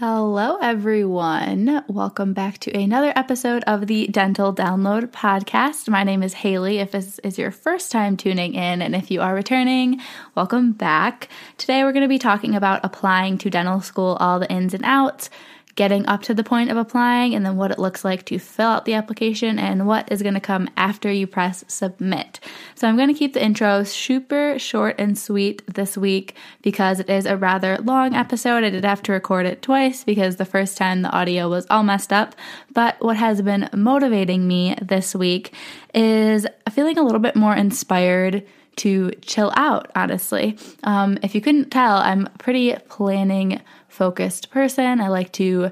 Hello, everyone. Welcome back to another episode of the Dental Download Podcast. My name is Haley. If this is your first time tuning in, and if you are returning, welcome back. Today, we're going to be talking about applying to dental school, all the ins and outs, getting up to the point of applying, and then what it looks like to fill out the application and what is going to come after you press submit. So, I'm going to keep the intro super short and sweet this week because it is a rather long episode. I did have to record it twice because the first time the audio was all messed up. But what has been motivating me this week is feeling a little bit more inspired to chill out, honestly. Um, if you couldn't tell, I'm pretty planning focused person. I like to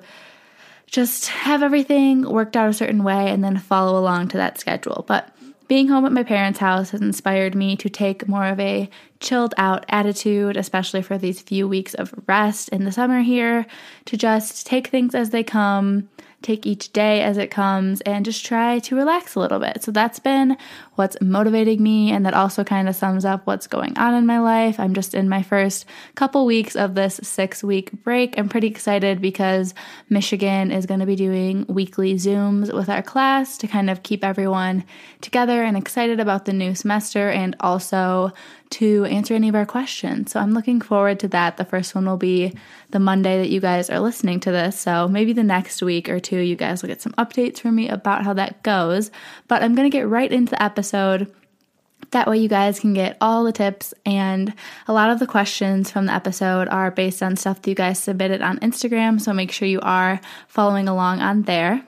just have everything worked out a certain way and then follow along to that schedule. But being home at my parents' house has inspired me to take more of a chilled out attitude, especially for these few weeks of rest in the summer here, to just take things as they come, take each day as it comes and just try to relax a little bit. So that's been what's motivating me, and that also kind of sums up what's going on in my life. I'm just in my first couple weeks of this six week break. I'm pretty excited because Michigan is going to be doing weekly Zooms with our class to kind of keep everyone together and excited about the new semester and also to answer any of our questions. So I'm looking forward to that. The first one will be the Monday that you guys are listening to this. So maybe the next week or two, you guys will get some updates from me about how that goes. But I'm going to get right into the episode. That way, you guys can get all the tips, and a lot of the questions from the episode are based on stuff that you guys submitted on Instagram. So make sure you are following along on there.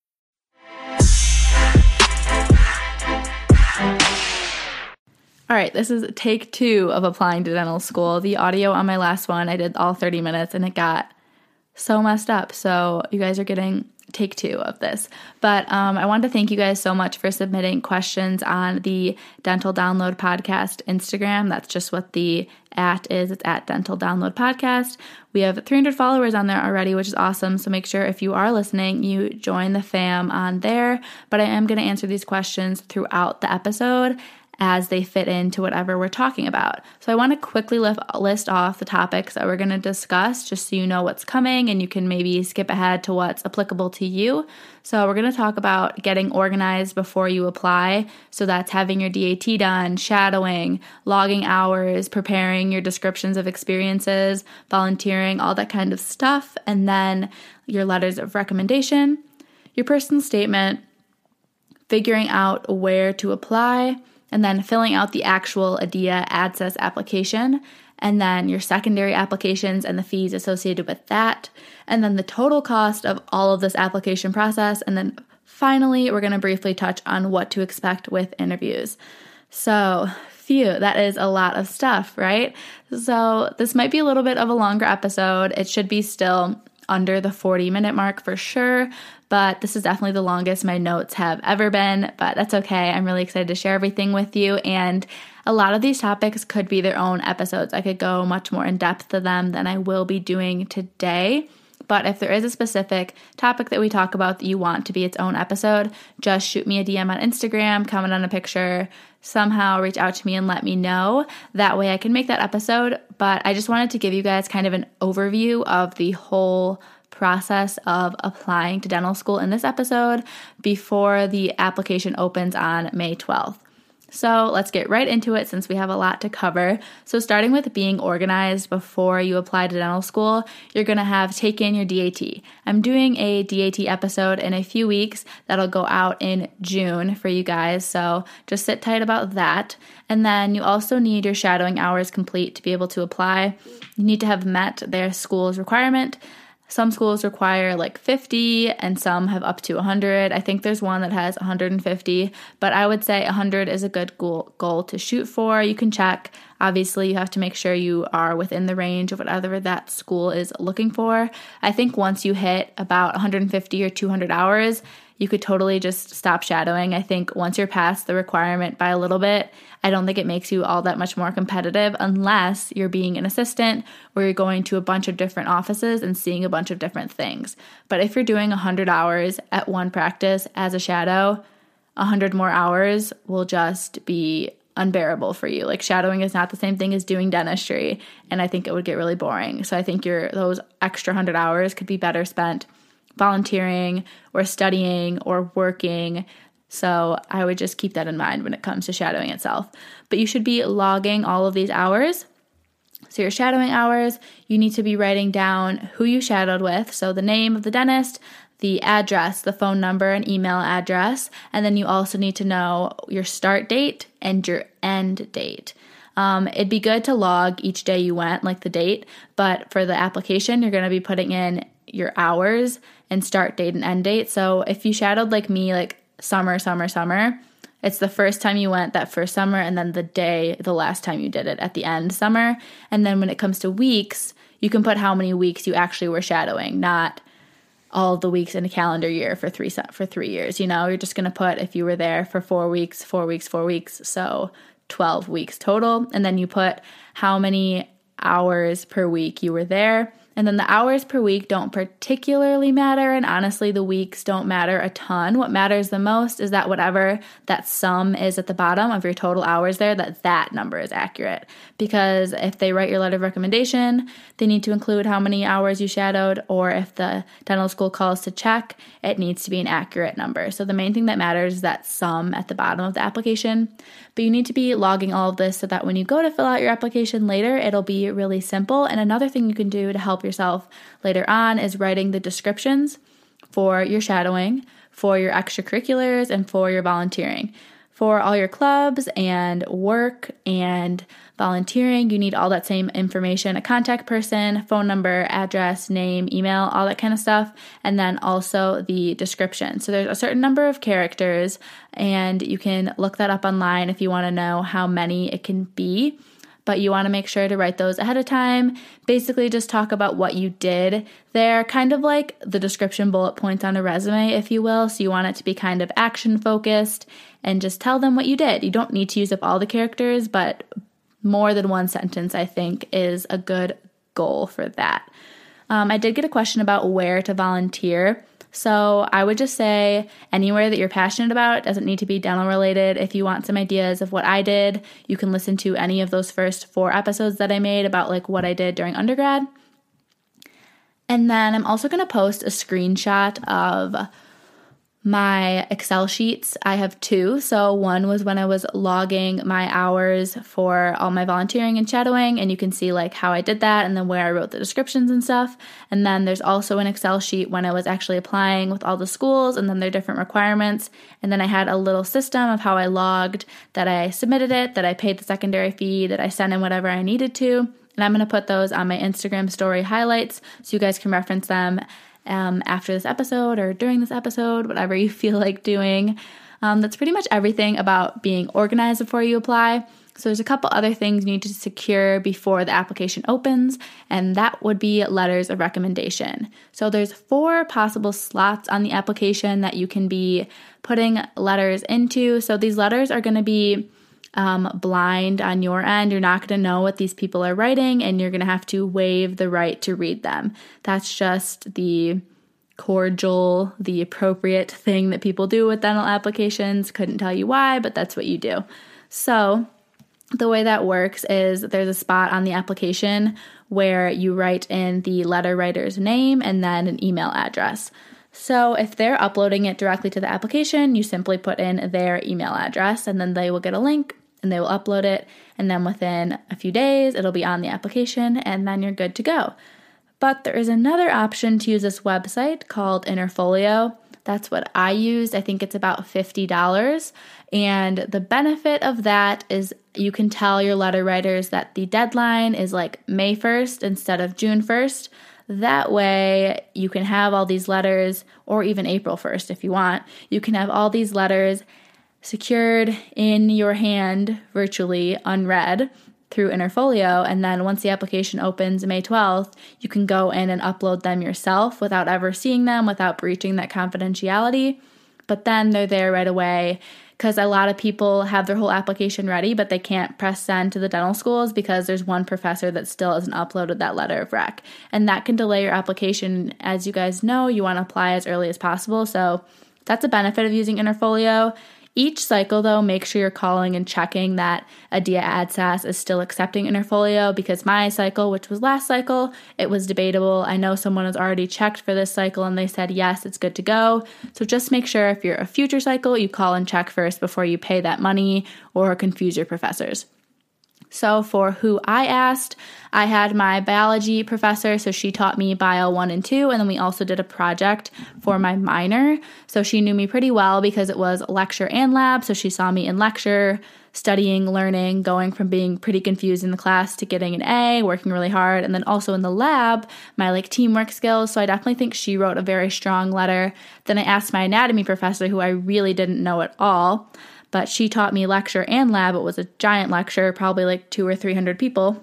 All right, this is take two of applying to dental school. The audio on my last one, I did all 30 minutes and it got so messed up. So you guys are getting take two of this. But um, I wanted to thank you guys so much for submitting questions on the Dental Download Podcast Instagram. That's just what the at is. It's at Dental Download Podcast. We have 300 followers on there already, which is awesome. So make sure if you are listening, you join the fam on there. But I am going to answer these questions throughout the episode as they fit into whatever we're talking about. So I want to quickly list off the topics that we're going to discuss just so you know what's coming and you can maybe skip ahead to what's applicable to you. So we're going to talk about getting organized before you apply. So that's having your DAT done, shadowing, logging hours, preparing your descriptions of experiences, volunteering, all that kind of stuff, and then your letters of recommendation, your personal statement, figuring out where to apply, and then filling out the actual ADEA AADSAS application, and then your secondary applications and the fees associated with that, and then the total cost of all of this application process, and then finally, we're going to briefly touch on what to expect with interviews. So, phew, that is a lot of stuff, right? So, this might be a little bit of a longer episode. It should be still under the 40 minute mark for sure, but this is definitely the longest my notes have ever been, but that's okay. I'm really excited to share everything with you. And a lot of these topics could be their own episodes. I could go much more in depth to them than I will be doing today. But if there is a specific topic that we talk about that you want to be its own episode, just shoot me a DM on Instagram, comment on a picture, somehow reach out to me and let me know. That way I can make that episode. But I just wanted to give you guys kind of an overview of the whole process of applying to dental school in this episode before the application opens on May 12th. So let's get right into it since we have a lot to cover. So, starting with being organized before you apply to dental school, you're gonna have taken your DAT. I'm doing a DAT episode in a few weeks that'll go out in June for you guys. So, just sit tight about that. And then you also need your shadowing hours complete to be able to apply. You need to have met their school's requirement Some schools require like 50 and some have up to 100. I think there's one that has 150, but I would say 100 is a good goal, goal to shoot for. You can check. Obviously, you have to make sure you are within the range of whatever that school is looking for. I think once you hit about 150 or 200 hours, you could totally just stop shadowing. I think once you're past the requirement by a little bit, I don't think it makes you all that much more competitive unless you're being an assistant or you're going to a bunch of different offices and seeing a bunch of different things. But if you're doing 100 hours at one practice as a shadow, 100 more hours will just be unbearable for you. Like shadowing is not the same thing as doing dentistry, and I think it would get really boring. So I think your those extra 100 hours could be better spent volunteering or studying or working. So I would just keep that in mind when it comes to shadowing itself. But you should be logging all of these hours. So your shadowing hours, you need to be writing down who you shadowed with, so the name of the dentist, the address, the phone number and email address, and then you also need to know your start date and your end date. Um, it'd be good to log each day you went, like the date, but for the application, you're going to be putting in your hours and start date and end date. So if you shadowed like me, like summer, summer, summer, it's the first time you went that first summer, and then the day, the last time you did it at the end summer. And then when it comes to weeks, you can put how many weeks you actually were shadowing, not all the weeks in a calendar year for three for three years. You know, you're just gonna put if you were there for four weeks, four weeks, four weeks, so twelve weeks total, and then you put how many hours per week you were there and then the hours per week don't particularly matter, and honestly, the weeks don't matter a ton. What matters the most is that whatever that sum is at the bottom of your total hours there, that that number is accurate. Because if they write your letter of recommendation, they need to include how many hours you shadowed, or if the dental school calls to check, it needs to be an accurate number. So the main thing that matters is that sum at the bottom of the application. But you need to be logging all of this so that when you go to fill out your application later, it'll be really simple. And another thing you can do to help yourself later on is writing the descriptions for your shadowing, for your extracurriculars, and for your volunteering for all your clubs and work and volunteering, you need all that same information a contact person, phone number, address, name, email, all that kind of stuff, and then also the description. So there's a certain number of characters, and you can look that up online if you want to know how many it can be but you want to make sure to write those ahead of time. Basically, just talk about what you did there, kind of like the description bullet points on a resume, if you will. So you want it to be kind of action focused and just tell them what you did. You don't need to use up all the characters, but more than one sentence, I think, is a good goal for that. Um, I did get a question about where to volunteer. So I would just say anywhere that you're passionate about. Doesn't need to be dental related. If you want some ideas of what I did, you can listen to any of those first four episodes that I made about like what I did during undergrad. And then I'm also going to post a screenshot of my Excel sheets. I have two. So, one was when I was logging my hours for all my volunteering and shadowing, and you can see like how I did that and then where I wrote the descriptions and stuff. And then there's also an Excel sheet when I was actually applying with all the schools and then their different requirements. And then I had a little system of how I logged that I submitted it, that I paid the secondary fee, that I sent in whatever I needed to. And I'm going to put those on my Instagram story highlights so you guys can reference them um, after this episode or during this episode, whatever you feel like doing. Um, that's pretty much everything about being organized before you apply. So there's a couple other things you need to secure before the application opens, and that would be letters of recommendation. So there's four possible slots on the application that you can be putting letters into. So these letters are going to be um, blind on your end. You're not going to know what these people are writing, and you're going to have to waive the right to read them. That's just the cordial, the appropriate thing that people do with dental applications. Couldn't tell you why, but that's what you do. So, the way that works is there's a spot on the application where you write in the letter writer's name and then an email address. So if they're uploading it directly to the application, you simply put in their email address and then they will get a link and they will upload it. And then within a few days, it'll be on the application, and then you're good to go. But there is another option to use this website called Interfolio. That's what I used. I think it's about $50. And the benefit of that is you can tell your letter writers that the deadline is like May 1st instead of June 1st. That way, you can have all these letters, or even April 1st if you want, you can have all these letters secured in your hand virtually unread through Interfolio. And then once the application opens May 12th, you can go in and upload them yourself without ever seeing them, without breaching that confidentiality. But then they're there right away because a lot of people have their whole application ready, but they can't press send to the dental schools because there's one professor that still hasn't uploaded that letter of rec. And that can delay your application. As you guys know, you want to apply as early as possible. So that's a benefit of using Interfolio. Each cycle, though, make sure you're calling and checking that ADEA AADSAS is still accepting Interfolio because my cycle, which was last cycle, it was debatable. I know someone has already checked for this cycle and they said, yes, it's good to go. So just make sure if you're a future cycle, you call and check first before you pay that money or confuse your professors. So, for who I asked, I had my biology professor, so she taught me bio one and two, and then we also did a project for my minor. So, she knew me pretty well because it was lecture and lab. So, she saw me in lecture, studying, learning, going from being pretty confused in the class to getting an A, working really hard, and then also in the lab, my like teamwork skills. So, I definitely think she wrote a very strong letter. Then I asked my anatomy professor, who I really didn't know at all but she taught me lecture and lab. It was a giant lecture, probably like two or 300 people.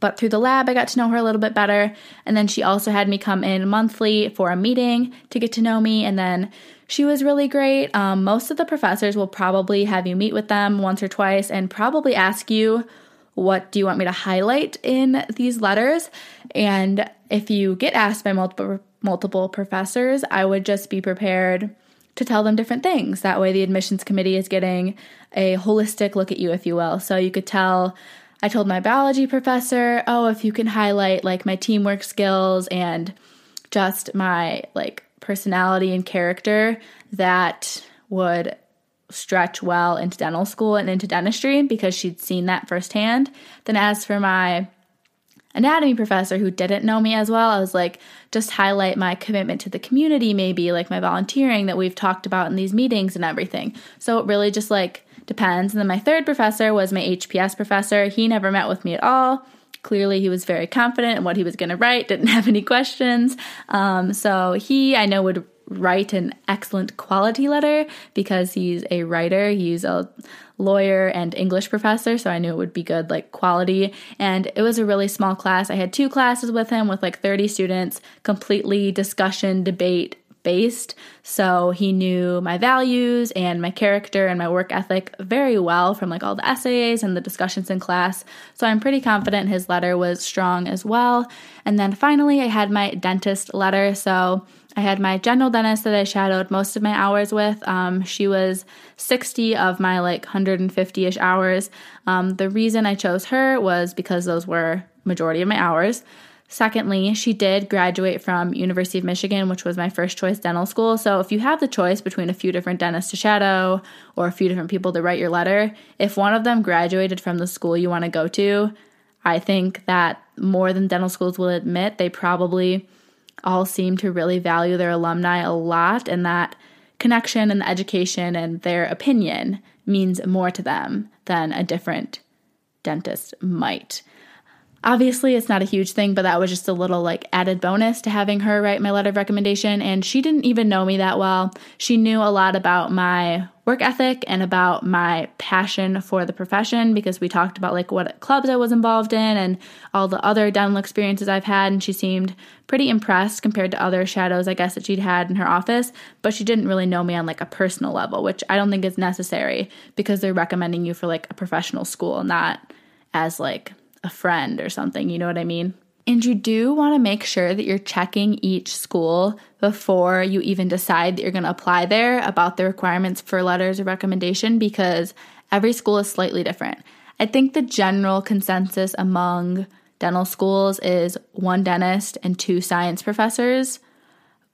But through the lab, I got to know her a little bit better. And then she also had me come in monthly for a meeting to get to know me. And then she was really great. Um, most of the professors will probably have you meet with them once or twice and probably ask you, What do you want me to highlight in these letters? And if you get asked by multiple, multiple professors, I would just be prepared to tell them different things. That way, the admissions committee is getting a holistic look at you, if you will. So you could tell, I told my biology professor, oh, if you can highlight like my teamwork skills and just my like personality and character, that would stretch well into dental school and into dentistry because she'd seen that firsthand. Then, as for my anatomy professor who didn't know me as well, I was like, just highlight my commitment to the community, maybe like my volunteering that we've talked about in these meetings and everything. So it really just like depends. And then my third professor was my HPS professor. He never met with me at all. Clearly, he was very confident in what he was going to write, didn't have any questions. Um, so he, I know, would write an excellent quality letter because he's a writer. He's a lawyer and English professor, so I knew it would be good, like quality. And it was a really small class. I had two classes with him with like 30 students, completely discussion, debate based. So he knew my values and my character and my work ethic very well from like all the essays and the discussions in class. So I'm pretty confident his letter was strong as well. And then finally, I had my dentist letter. So I had my general dentist that I shadowed most of my hours with. Um, she was 60 of my like 150 ish hours. Um, the reason I chose her was because those were majority of my hours. Secondly, she did graduate from University of Michigan, which was my first choice dental school. So if you have the choice between a few different dentists to shadow or a few different people to write your letter, if one of them graduated from the school you want to go to, I think that more than dental schools will admit, they probably all seem to really value their alumni a lot, and that connection and the education and their opinion means more to them than a different dentist might. Obviously, it's not a huge thing, but that was just a little like added bonus to having her write my letter of recommendation. And she didn't even know me that well. She knew a lot about my work ethic and about my passion for the profession because we talked about like what clubs I was involved in and all the other dental experiences I've had. And she seemed pretty impressed compared to other shadows, I guess, that she'd had in her office. But she didn't really know me on like a personal level, which I don't think is necessary because they're recommending you for like a professional school, not as like a friend or something, you know what I mean? And you do want to make sure that you're checking each school before you even decide that you're going to apply there about the requirements for letters of recommendation because every school is slightly different. I think the general consensus among dental schools is one dentist and two science professors,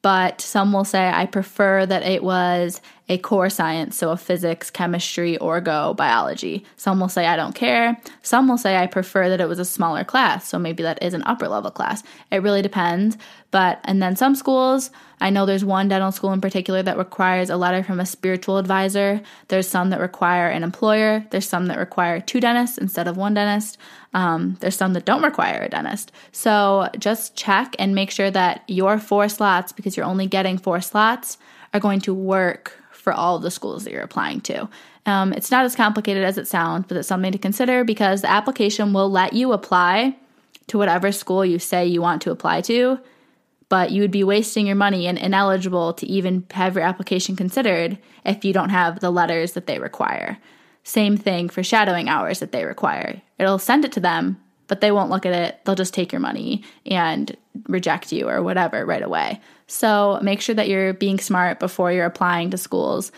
but some will say I prefer that it was a core science, so a physics, chemistry, orgo, biology. Some will say I don't care. Some will say I prefer that it was a smaller class, so maybe that is an upper level class. It really depends. But, and then some schools, I know there's one dental school in particular that requires a letter from a spiritual advisor. There's some that require an employer. There's some that require two dentists instead of one dentist. Um, there's some that don't require a dentist. So just check and make sure that your four slots, because you're only getting four slots, are going to work for all of the schools that you're applying to. Um, it's not as complicated as it sounds, but it's something to consider because the application will let you apply to whatever school you say you want to apply to, but you would be wasting your money and ineligible to even have your application considered if you don't have the letters that they require. Same thing for shadowing hours that they require. It'll send it to them, but they won't look at it. They'll just take your money and reject you or whatever right away. So make sure that you're being smart before you're applying to schools.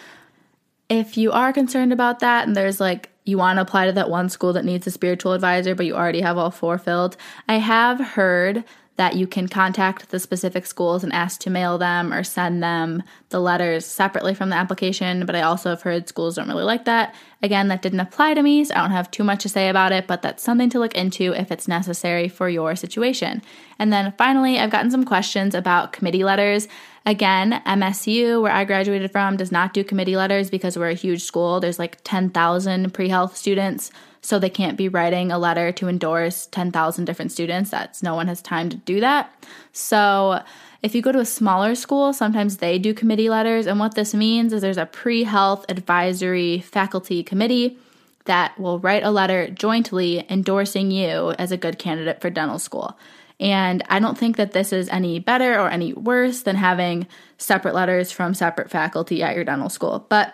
If you are concerned about that and there's like you want to apply to that one school that needs a spiritual advisor, but you already have all four filled, I have heard that you can contact the specific schools and ask to mail them or send them the letters separately from the application. But I also have heard schools don't really like that. Again, that didn't apply to me, so I don't have too much to say about it, but that's something to look into if it's necessary for your situation. And then finally, I've gotten some questions about committee letters. Again, MSU, where I graduated from, does not do committee letters because we're a huge school. There's like 10,000 pre health students so they can't be writing a letter to endorse 10,000 different students. That's no one has time to do that. So if you go to a smaller school, sometimes they do committee letters. And what this means is there's a pre health advisory faculty committee that will write a letter jointly endorsing you as a good candidate for dental school. And I don't think that this is any better or any worse than having separate letters from separate faculty at your dental school. But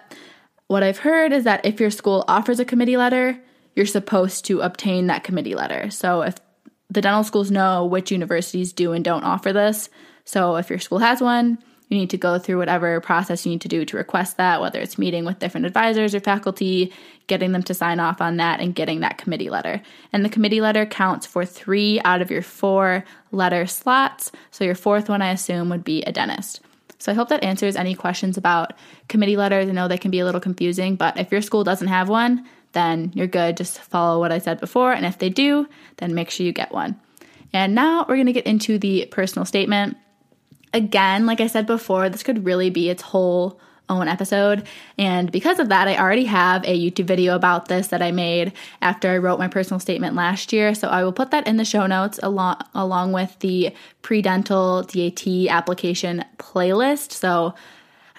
what I've heard is that if your school offers a committee letter, you're supposed to obtain that committee letter. So if the dental schools know which universities do and don't offer this, so if your school has one, you need to go through whatever process you need to do to request that, whether it's meeting with different advisors or faculty, getting them to sign off on that, and getting that committee letter. And the committee letter counts for three out of your four letter slots. So your fourth one, I assume, would be a dentist. So I hope that answers any questions about committee letters. I know they can be a little confusing, but if your school doesn't have one, then you're good. Just follow what I said before. And if they do, then make sure you get one. And now we're going to get into the personal statement. Again, like I said before, this could really be its whole own episode. And because of that, I already have a YouTube video about this that I made after I wrote my personal statement last year. So I will put that in the show notes along along with the pre-dental DAT application playlist. So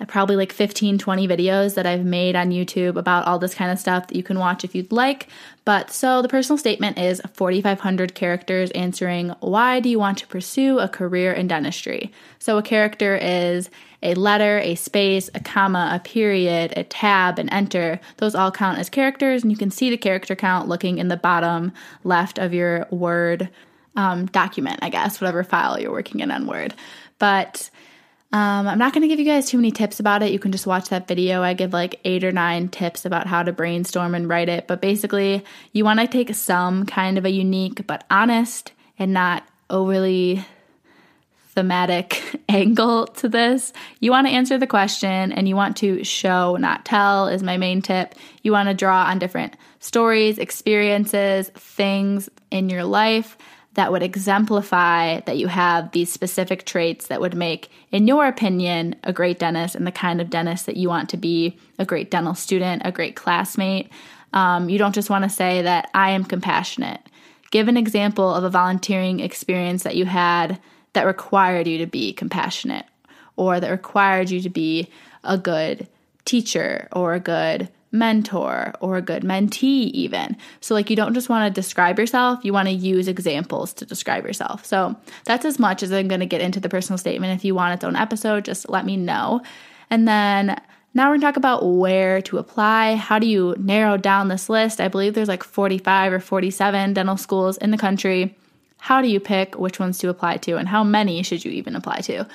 probably like 15, 20 videos that I've made on YouTube about all this kind of stuff that you can watch if you'd like. But so the personal statement is 4,500 characters answering why do you want to pursue a career in dentistry? So a character is a letter, a space, a comma, a period, a tab, an enter. Those all count as characters, and you can see the character count looking in the bottom left of your Word um, document, I guess, whatever file you're working in on Word. But um, I'm not going to give you guys too many tips about it. You can just watch that video. I give like eight or nine tips about how to brainstorm and write it. But basically, you want to take some kind of a unique but honest and not overly thematic angle to this. You want to answer the question and you want to show, not tell, is my main tip. You want to draw on different stories, experiences, things in your life that would exemplify that you have these specific traits that would make, in your opinion, a great dentist and the kind of dentist that you want to be a great dental student, a great classmate. Um, you don't just want to say that I am compassionate. Give an example of a volunteering experience that you had that required you to be compassionate or that required you to be a good teacher or a good mentor or a good mentee, even. So, like, you don't just want to describe yourself, you want to use examples to describe yourself. So, that's as much as I'm going to get into the personal statement. If you want its own episode, just let me know. And then now we're going to talk about where to apply. How do you narrow down this list? I believe there's like 45 or 47 dental schools in the country. How do you pick which ones to apply to and how many should you even apply to?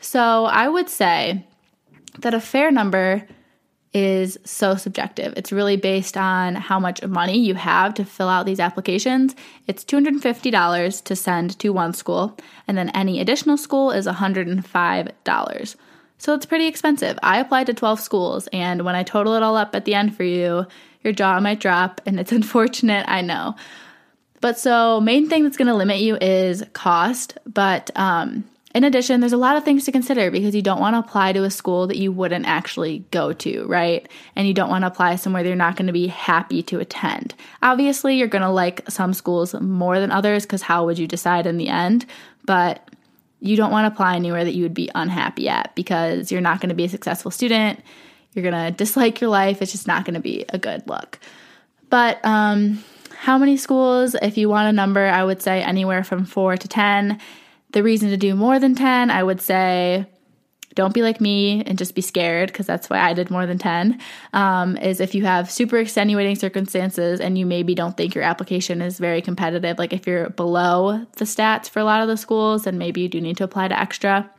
So, I would say that a fair number is so subjective. It's really based on how much money you have to fill out these applications. It's $250 to send to one school, and then any additional school is $105. So it's pretty expensive. I applied to 12 schools, and when I total it all up at the end for you, your jaw might drop, and it's unfortunate, I know. But so, main thing that's to limit you is cost. But um, in addition, there's a lot of things to consider because you don't want to apply to a school that you wouldn't actually go to, right? And you don't want to apply somewhere that you're not going to be happy to attend. Obviously, you're going to like some schools more than others because how would you decide in the end? But you don't want to apply anywhere that you would be unhappy at because you're not going to be a successful student. You're going to dislike your life. It's just not going to be a good look. But um, how many schools? If you want a number, I would say anywhere from four to 10 the reason to do more than 10, I would say don't be like me and just be scared because that's why I did more than 10. Um, is if you have super extenuating circumstances and you maybe don't think your application is very competitive, like if you're below the stats for a lot of the schools, then maybe you do need to apply to extra.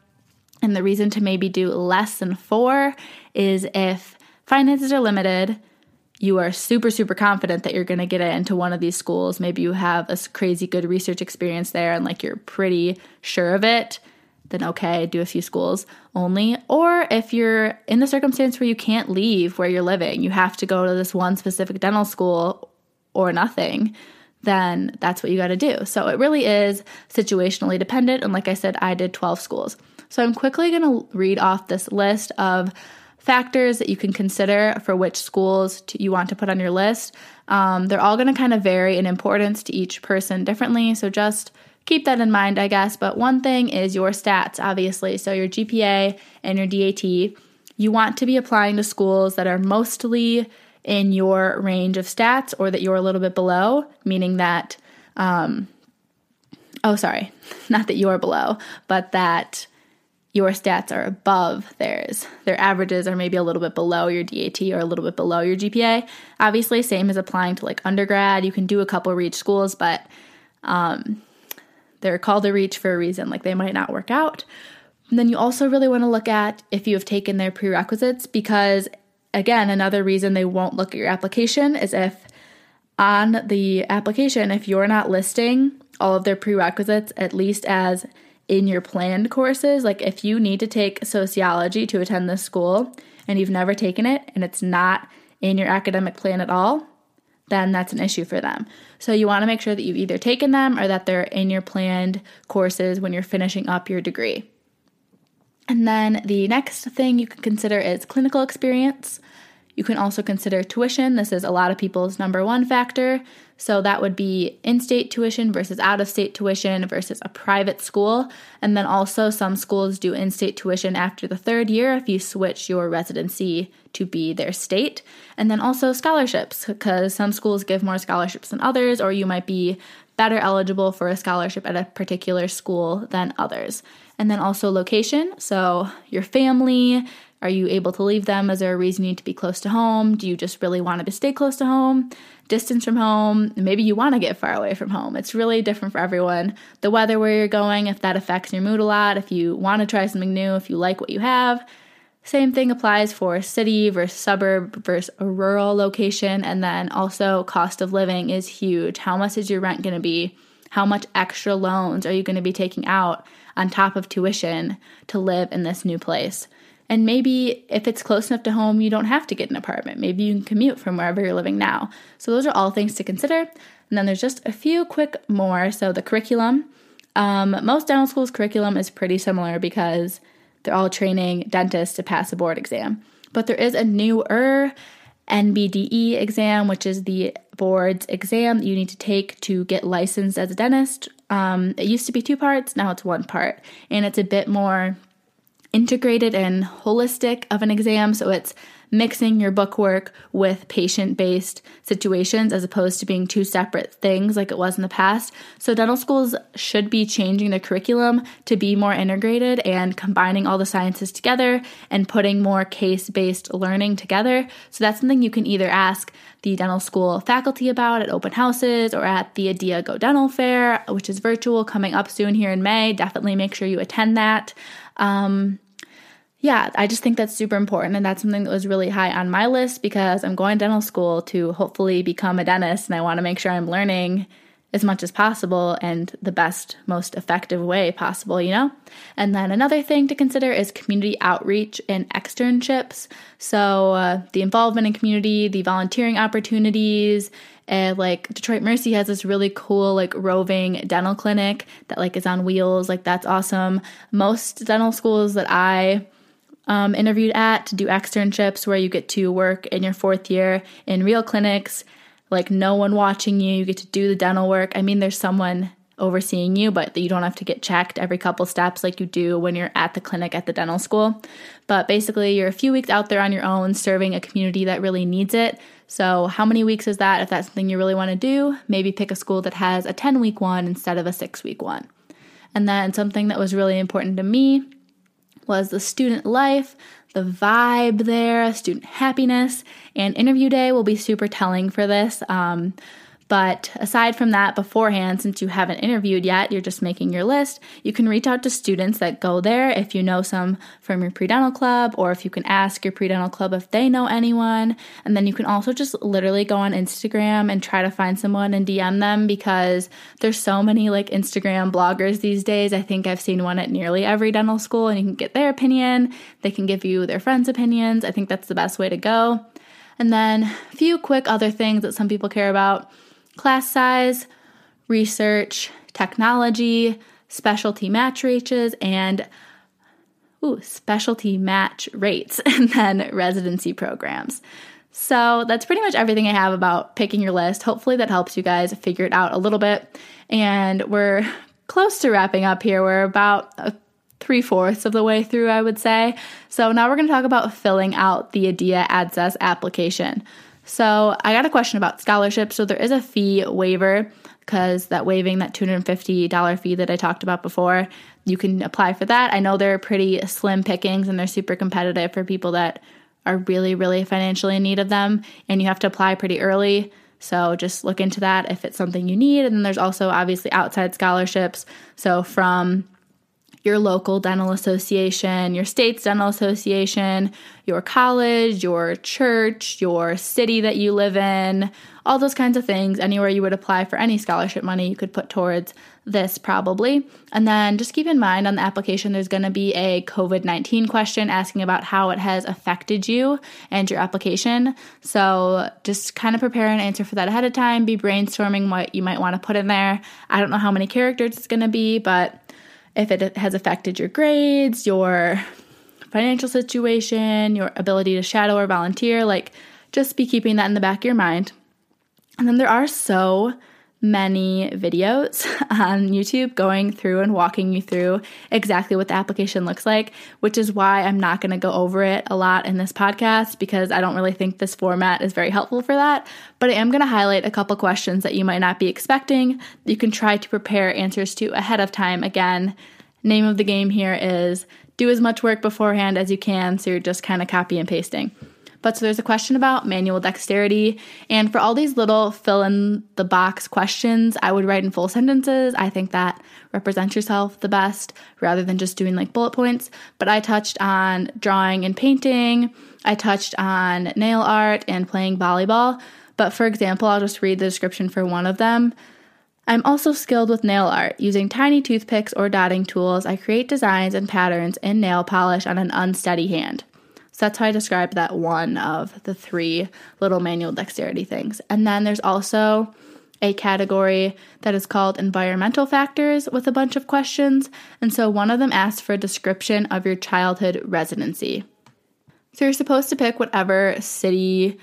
And the reason to maybe do less than four is if finances are limited you are super, super confident that you're going to get into one of these schools. Maybe you have a crazy good research experience there and like you're pretty sure of it, then okay, do a few schools only. Or if you're in the circumstance where you can't leave where you're living, you have to go to this one specific dental school or nothing, then that's what you got to do. So it really is situationally dependent. And like I said, I did 12 schools. So I'm quickly going to read off this list of factors that you can consider for which schools to, you want to put on your list. Um, they're all going to kind of vary in importance to each person differently. So just keep that in mind, I guess. But one thing is your stats, obviously. So your GPA and your DAT. You want to be applying to schools that are mostly in your range of stats or that you're a little bit below, meaning that, um, oh, sorry, not that you're below, but that your stats are above theirs. Their averages are maybe a little bit below your DAT or a little bit below your GPA. Obviously, same as applying to like undergrad. You can do a couple reach schools, but um, they're called a reach for a reason. Like they might not work out. And then you also really want to look at if you have taken their prerequisites because, again, another reason they won't look at your application is if on the application, if you're not listing all of their prerequisites, at least as in your planned courses. Like if you need to take sociology to attend this school and you've never taken it and it's not in your academic plan at all, then that's an issue for them. So you want to make sure that you've either taken them or that they're in your planned courses when you're finishing up your degree. And then the next thing you can consider is clinical experience. You can also consider tuition. This is a lot of people's number one factor. So that would be in state tuition versus out of state tuition versus a private school. And then also, some schools do in state tuition after the third year if you switch your residency to be their state. And then also scholarships, because some schools give more scholarships than others, or you might be better eligible for a scholarship at a particular school than others. And then also location. So, your family, are you able to leave them? Is there a reason you need to be close to home? Do you just really want to stay close to home? Distance from home? Maybe you want to get far away from home. It's really different for everyone. The weather where you're going, if that affects your mood a lot, if you want to try something new, if you like what you have. Same thing applies for city versus suburb versus a rural location. And then also, cost of living is huge. How much is your rent going to be? How much extra loans are you going to be taking out on top of tuition to live in this new place? And maybe if it's close enough to home, you don't have to get an apartment. Maybe you can commute from wherever you're living now. So, those are all things to consider. And then there's just a few quick more. So, the curriculum. Um, most dental schools' curriculum is pretty similar because they're all training dentists to pass a board exam. But there is a newer NBDE exam, which is the board's exam you need to take to get licensed as a dentist. Um, it used to be two parts, now it's one part. And it's a bit more integrated and holistic of an exam. So it's mixing your book work with patient based situations as opposed to being two separate things like it was in the past. So, dental schools should be changing their curriculum to be more integrated and combining all the sciences together and putting more case based learning together. So, that's something you can either ask the dental school faculty about at open houses or at the ADEA Go Dental Fair, which is virtual coming up soon here in May. Definitely make sure you attend that. Um, yeah, I just think that's super important. And that's something that was really high on my list because I'm going dental school to hopefully become a dentist and I want to make sure I'm learning as much as possible and the best, most effective way possible, you know? And then another thing to consider is community outreach and externships. So, uh, the involvement in community, the volunteering opportunities, and like Detroit Mercy has this really cool like roving dental clinic that like is on wheels. Like that's awesome. Most dental schools that I um, interviewed at to do externships where you get to work in your fourth year in real clinics like no one watching you. You get to do the dental work. I mean, there's someone overseeing you, but you don't have to get checked every couple steps like you do when you're at the clinic at the dental school. But basically, you're a few weeks out there on your own serving a community that really needs it. So, how many weeks is that? If that's something you really want to do, maybe pick a school that has a 10 week one instead of a six week one. And then something that was really important to me was the student life the vibe there, student happiness, and interview day will be super telling for this. Um, but aside from that, beforehand, since you haven't interviewed yet, you're just making your list, you can reach out to students that go there if you know some from your pre-dental club, or if you can ask your pre-dental club if they know anyone. And then you can also just literally go on Instagram and try to find someone and DM them because there's so many like Instagram bloggers these days. I think I've seen one at nearly every dental school, and you can get their opinion. They can give you their friends' opinions. I think that's the best way to go. And then a few quick other things that some people care about class size, research, technology, specialty match rates, and ooh, specialty match rates, and then residency programs. So that's pretty much everything I have about picking your list. Hopefully, that helps you guys figure it out a little bit. And we're close to wrapping up here. We're about three fourths of the way through, I would say. So now we're going to talk about filling out the ADEA AADSAS application. So I got a question about scholarships. So there is a fee waiver because that waiving that $250 fee that I talked about before, you can apply for that. I know they're pretty slim pickings and they're super competitive for people that are really, really financially in need of them. And you have to apply pretty early. So just look into that if it's something you need. And then there's also obviously outside scholarships. So from your local dental association, your state's dental association, your college, your church, your city that you live in, all those kinds of things. Anywhere you would apply for any scholarship money, you could put towards this probably. And then just keep in mind on the application, there's going to be a COVID 19 question asking about how it has affected you and your application. So just kind of prepare an answer for that ahead of time. Be brainstorming what you might want to put in there. I don't know how many characters it's going to be, but if it has affected your grades, your financial situation, your ability to shadow or volunteer, like just be keeping that in the back of your mind. And then there are so many videos on YouTube going through and walking you through exactly what the application looks like, which is why I'm not going to go over it a lot in this podcast because I don't really think this format is very helpful for that. But I am going to highlight a couple questions that you might not be expecting you can try to prepare answers to ahead of time. Again, name of the game here is do as much work beforehand as you can so you're just kind of copy and pasting. But so there's a question about manual dexterity. And for all these little fill in the box questions, I would write in full sentences. I think that represents yourself the best rather than just doing like bullet points. But I touched on drawing and painting, I touched on nail art and playing volleyball. But for example, I'll just read the description for one of them. I'm also skilled with nail art. Using tiny toothpicks or dotting tools, I create designs and patterns in nail polish on an unsteady hand. So that's how I described that one of the three little manual dexterity things. And then there's also a category that is called environmental factors with a bunch of questions. And so one of them asks for a description of your childhood residency. So you're supposed to pick whatever city,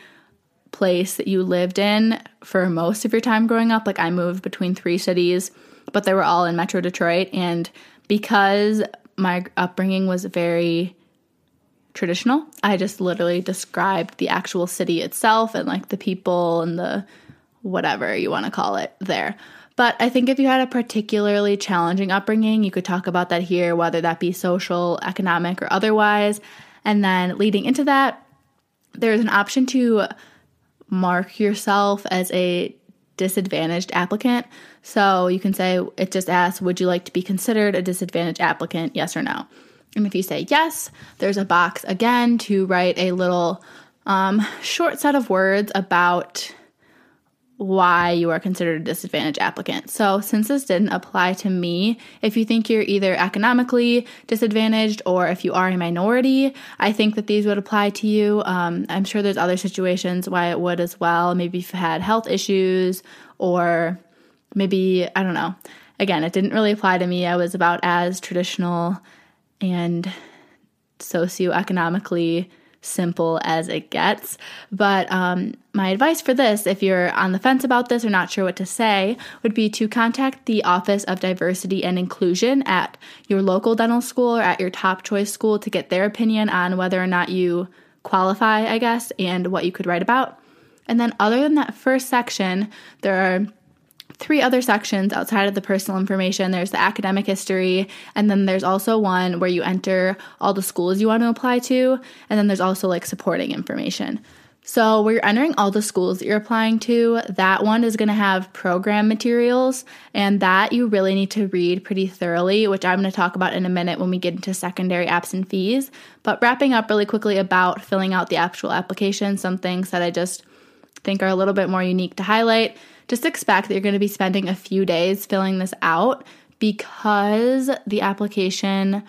place that you lived in for most of your time growing up. Like I moved between three cities, but they were all in Metro Detroit. And because my upbringing was very traditional. I just literally described the actual city itself and like the people and the whatever you want to call it there. But I think if you had a particularly challenging upbringing, you could talk about that here, whether that be social, economic, or otherwise. And then leading into that, there's an option to mark yourself as a disadvantaged applicant. So you can say, it just asks, would you like to be considered a disadvantaged applicant? Yes or no. And if you say yes, there's a box again to write a little um, short set of words about why you are considered a disadvantaged applicant. So, since this didn't apply to me, if you think you're either economically disadvantaged or if you are a minority, I think that these would apply to you. Um, I'm sure there's other situations why it would as well. Maybe if you had health issues or maybe, I don't know. Again, it didn't really apply to me. I was about as traditional and socioeconomically simple as it gets. But um, my advice for this, if you're on the fence about this or not sure what to say, would be to contact the Office of Diversity and Inclusion at your local dental school or at your top choice school to get their opinion on whether or not you qualify, I guess, and what you could write about. And then, other than that first section, there are three other sections outside of the personal information. There's the academic history, and then there's also one where you enter all the schools you want to apply to, and then there's also like supporting information. So, where you're entering all the schools that you're applying to, that one is going to have program materials, and that you really need to read pretty thoroughly, which I'm going to talk about in a minute when we get into secondary apps and fees. But wrapping up really quickly about filling out the actual application, some things that I just think are a little bit more unique to highlight just expect that you're going to be spending a few days filling this out because the application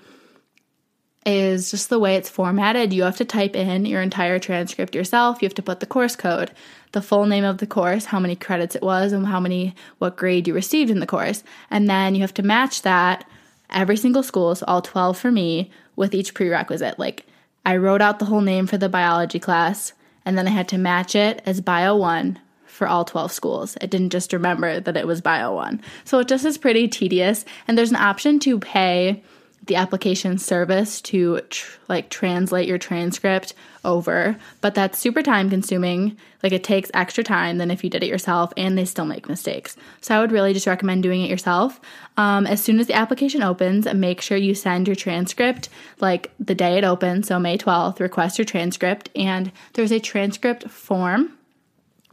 is just the way it's formatted. You have to type in your entire transcript yourself. You have to put the course code, the full name of the course, how many credits it was, and how many, what grade you received in the course. And then you have to match that every single school, so all 12 for me, with each prerequisite. Like I wrote out the whole name for the biology class, and then I had to match it as Bio 1 for all 12 schools. It didn't just remember that it was Bio 1. So it just is pretty tedious. And there's an option to pay the application service to tr- like translate your transcript over, but that's super time consuming. Like it takes extra time than if you did it yourself, and they still make mistakes. So I would really just recommend doing it yourself. Um, as soon as the application opens, make sure you send your transcript like the day it opens, so May 12th, request your transcript, and there's a transcript form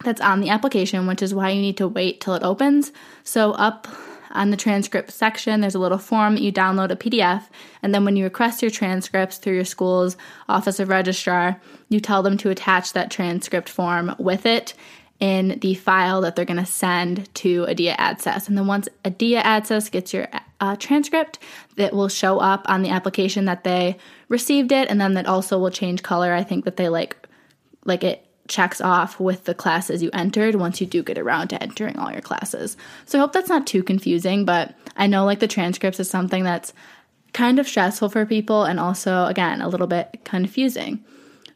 that's on the application, which is why you need to wait till it opens. So, up on the transcript section, there's a little form that you download a PDF, and then when you request your transcripts through your school's Office of Registrar, you tell them to attach that transcript form with it in the file that they're going to send to ADEA AADSAS. And then once ADEA AADSAS gets your uh, transcript, that will show up on the application that they received it, and then that also will change color. I think that they like like it checks off with the classes you entered once you do get around to entering all your classes. So I hope that's not too confusing, but I know like the transcripts is something that's kind of stressful for people and also, again, a little bit confusing.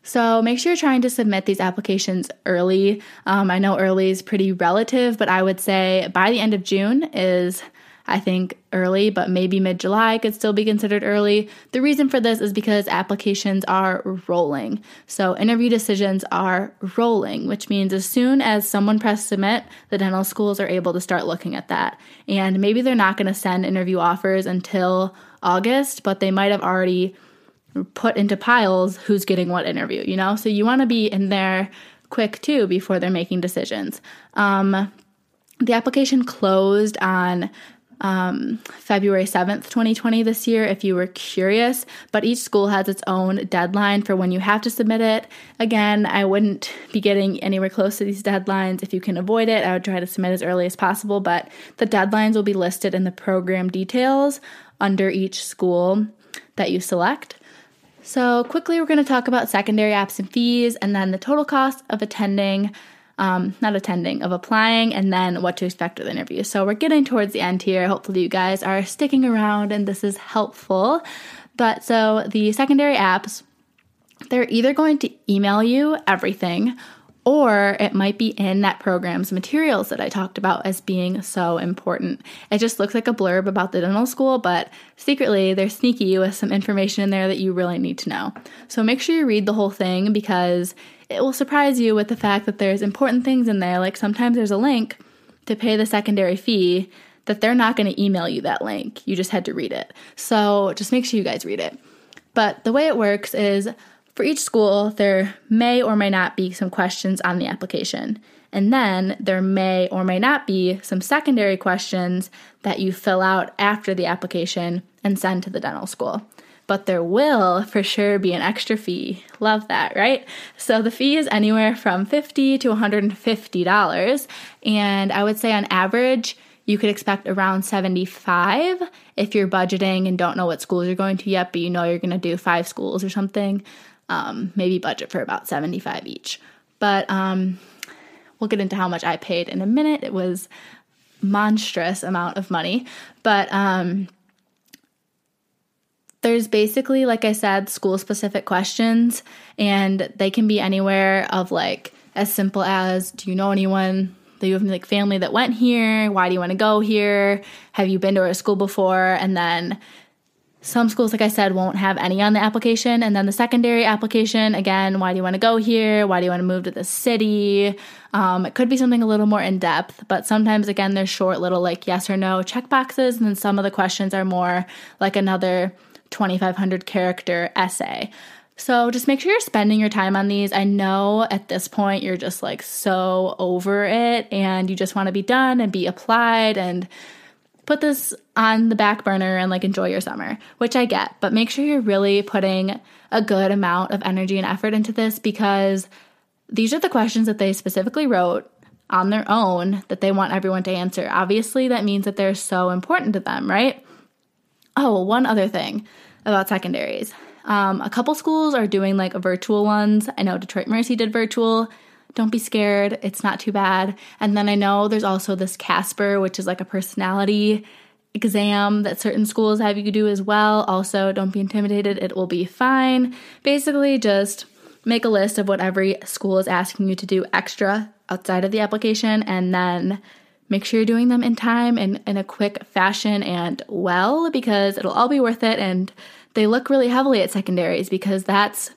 So make sure you're trying to submit these applications early. Um, I know early is pretty relative, but I would say by the end of June is I think early, but maybe mid July could still be considered early. The reason for this is because applications are rolling. So interview decisions are rolling, which means as soon as someone press submit, the dental schools are able to start looking at that. And maybe they're not going to send interview offers until August, but they might have already put into piles who's getting what interview, you know? So you want to be in there quick too before they're making decisions. Um, the application closed on um, February 7th, 2020, this year, if you were curious. But each school has its own deadline for when you have to submit it. Again, I wouldn't be getting anywhere close to these deadlines. If you can avoid it, I would try to submit as early as possible. But the deadlines will be listed in the program details under each school that you select. So, quickly, we're going to talk about secondary apps and fees and then the total cost of attending um, not attending, of applying, and then what to expect with the interview. So we're getting towards the end here. Hopefully, you guys are sticking around and this is helpful. But so the secondary apps, they're either going to email you everything or it might be in that program's materials that I talked about as being so important. It just looks like a blurb about the dental school, but secretly they're sneaky with some information in there that you really need to know. So make sure you read the whole thing because it will surprise you with the fact that there's important things in there. Like sometimes there's a link to pay the secondary fee that they're not going to email you that link. You just had to read it. So just make sure you guys read it. But the way it works is for each school, there may or may not be some questions on the application. And then there may or may not be some secondary questions that you fill out after the application and send to the dental school. But there will for sure be an extra fee. Love that, right? So the fee is anywhere from 50 to $150. And I would say on average, you could expect around 75 if you're budgeting and don't know what schools you're going to yet, but you know you're going to do five schools or something. Um, maybe budget for about 75 each. But um, we'll get into how much I paid in a minute. It was monstrous amount of money, but um, there's basically, like I said, school specific questions, and they can be anywhere of like as simple as Do you know anyone that you have like family that went here? Why do you want to go here? Have you been to a school before? And then some schools, like I said, won't have any on the application. And then the secondary application, again, why do you want to go here? Why do you want to move to the city? Um, it could be something a little more in depth, but sometimes, again, there's short little like yes or no check boxes. And then some of the questions are more like another 2,500 character essay. So just make sure you're spending your time on these. I know at this point you're just like so over it and you just want to be done and be applied and put this on the back burner and like enjoy your summer, which I get, but make sure you're really putting a good amount of energy and effort into this because these are the questions that they specifically wrote on their own that they want everyone to answer. Obviously, that means that they're so important to them, right? Oh, one other thing about secondaries. Um, a couple schools are doing like virtual ones. I know Detroit Mercy did virtual. Don't be scared, it's not too bad. And then I know there's also this Casper, which is like a personality exam that certain schools have you do as well. Also, don't be intimidated, it will be fine. Basically, just make a list of what every school is asking you to do extra outside of the application and then make sure you're doing them in time and in a quick fashion and well because it'll all be worth it and they look really heavily at secondaries because that's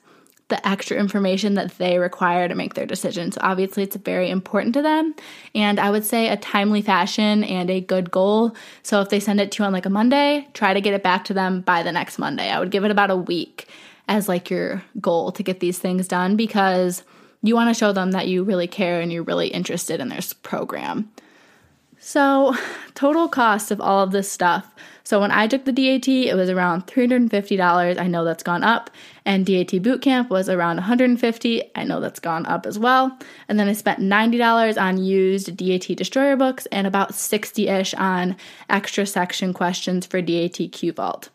the extra information that they require to make their decision. So obviously it's very important to them. And I would say a timely fashion and a good goal. So if they send it to you on like a Monday, try to get it back to them by the next Monday. I would give it about a week as like your goal to get these things done because you want to show them that you really care and you're really interested in their program. So, total cost of all of this stuff. So, when I took the DAT, it was around $350. I know that's gone up. And DAT Bootcamp was around $150. I know that's gone up as well. And then I spent $90 on used DAT Destroyer books and about 60 ish on extra section questions for DAT Q Vault.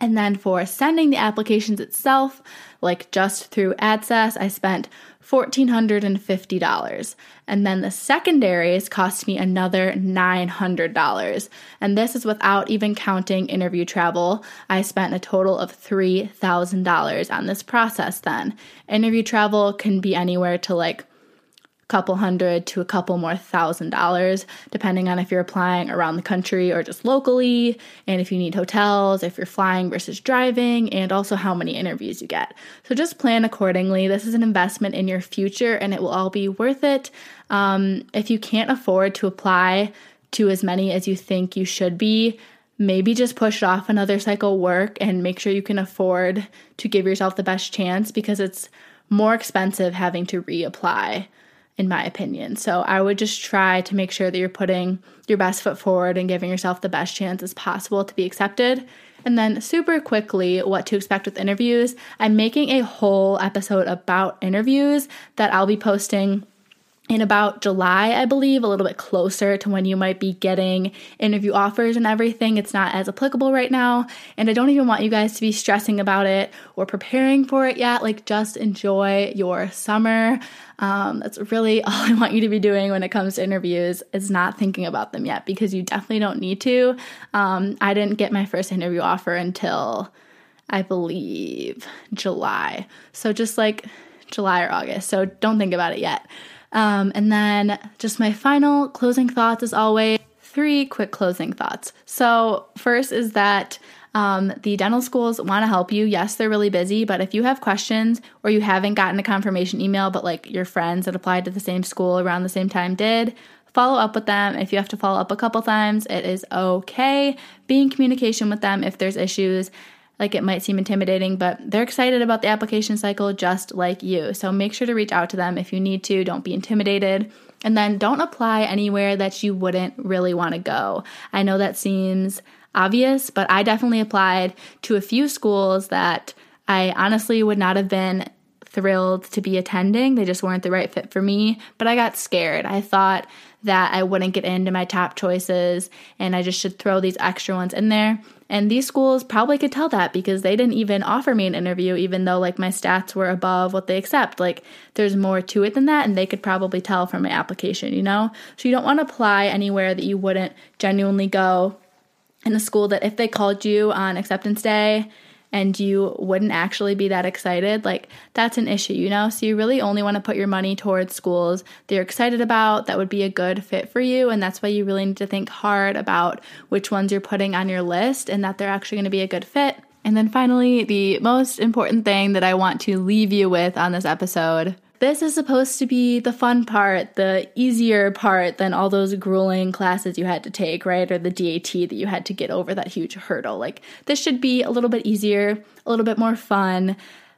And then for sending the applications itself, like just through AADSAS, I spent $1,450. And then the secondaries cost me another $900. And this is without even counting interview travel. I spent a total of $3,000 on this process then. Interview travel can be anywhere to like couple hundred to a couple more thousand dollars, depending on if you're applying around the country or just locally, and if you need hotels, if you're flying versus driving, and also how many interviews you get. So just plan accordingly. This is an investment in your future and it will all be worth it. Um, if you can't afford to apply to as many as you think you should be, maybe just push off another cycle work and make sure you can afford to give yourself the best chance because it's more expensive having to reapply in my opinion. So I would just try to make sure that you're putting your best foot forward and giving yourself the best chance as possible to be accepted. And then, super quickly, what to expect with interviews. I'm making a whole episode about interviews that I'll be posting in about July, I believe, a little bit closer to when you might be getting interview offers and everything. It's not as applicable right now. And I don't even want you guys to be stressing about it or preparing for it yet. Like, just enjoy your summer. Um, that's really all I want you to be doing when it comes to interviews is not thinking about them yet because you definitely don't need to. Um, I didn't get my first interview offer until I believe July. So just like July or August. So don't think about it yet. Um, and then just my final closing thoughts, as always, three quick closing thoughts. So, first is that um, the dental schools want to help you. Yes, they're really busy, but if you have questions or you haven't gotten a confirmation email, but like your friends that applied to the same school around the same time did, follow up with them. If you have to follow up a couple times, it is okay. Be in communication with them if there's issues like it might seem intimidating, but they're excited about the application cycle just like you. So make sure to reach out to them if you need to. Don't be intimidated. And then don't apply anywhere that you wouldn't really want to go. I know that seems obvious, but I definitely applied to a few schools that I honestly would not have been thrilled to be attending. They just weren't the right fit for me, but I got scared. I thought that I wouldn't get into my top choices and I just should throw these extra ones in there. And these schools probably could tell that because they didn't even offer me an interview, even though like my stats were above what they accept. Like there's more to it than that, and they could probably tell from my application, you know? So you don't want to apply anywhere that you wouldn't genuinely go in a school that if they called you on acceptance day and you wouldn't actually be that excited, like that's an issue, you know? So you really only want to put your money towards schools that you're excited about, that would be a good fit for you. And that's why you really need to think hard about which ones you're putting on your list and that they're actually going to be a good fit. And then finally, the most important thing that I want to leave you with on this episode this is supposed to be the fun part, the easier part than all those grueling classes you had to take, right? Or the DAT that you had to get over that huge hurdle. Like, this should be a little bit easier, a little bit more fun,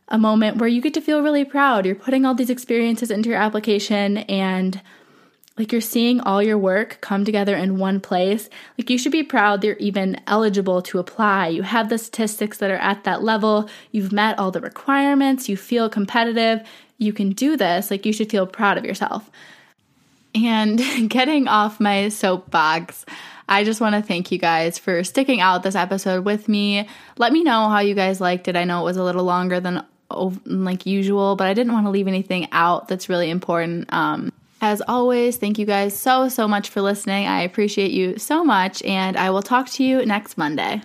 a moment where you get to feel really proud. You're putting all these experiences into your application and like you're seeing all your work come together in one place. Like you should be proud you're even eligible to apply. You have the statistics that are at that level. You've met all the requirements. You feel competitive you can do this, like you should feel proud of yourself. And getting off my soapbox, I just want to thank you guys for sticking out this episode with me. Let me know how you guys liked it. I know it was a little longer than like usual, but I didn't want to leave anything out that's really important. Um, as always, thank you guys so, so much for listening. I appreciate you so much, and I will talk to you next Monday.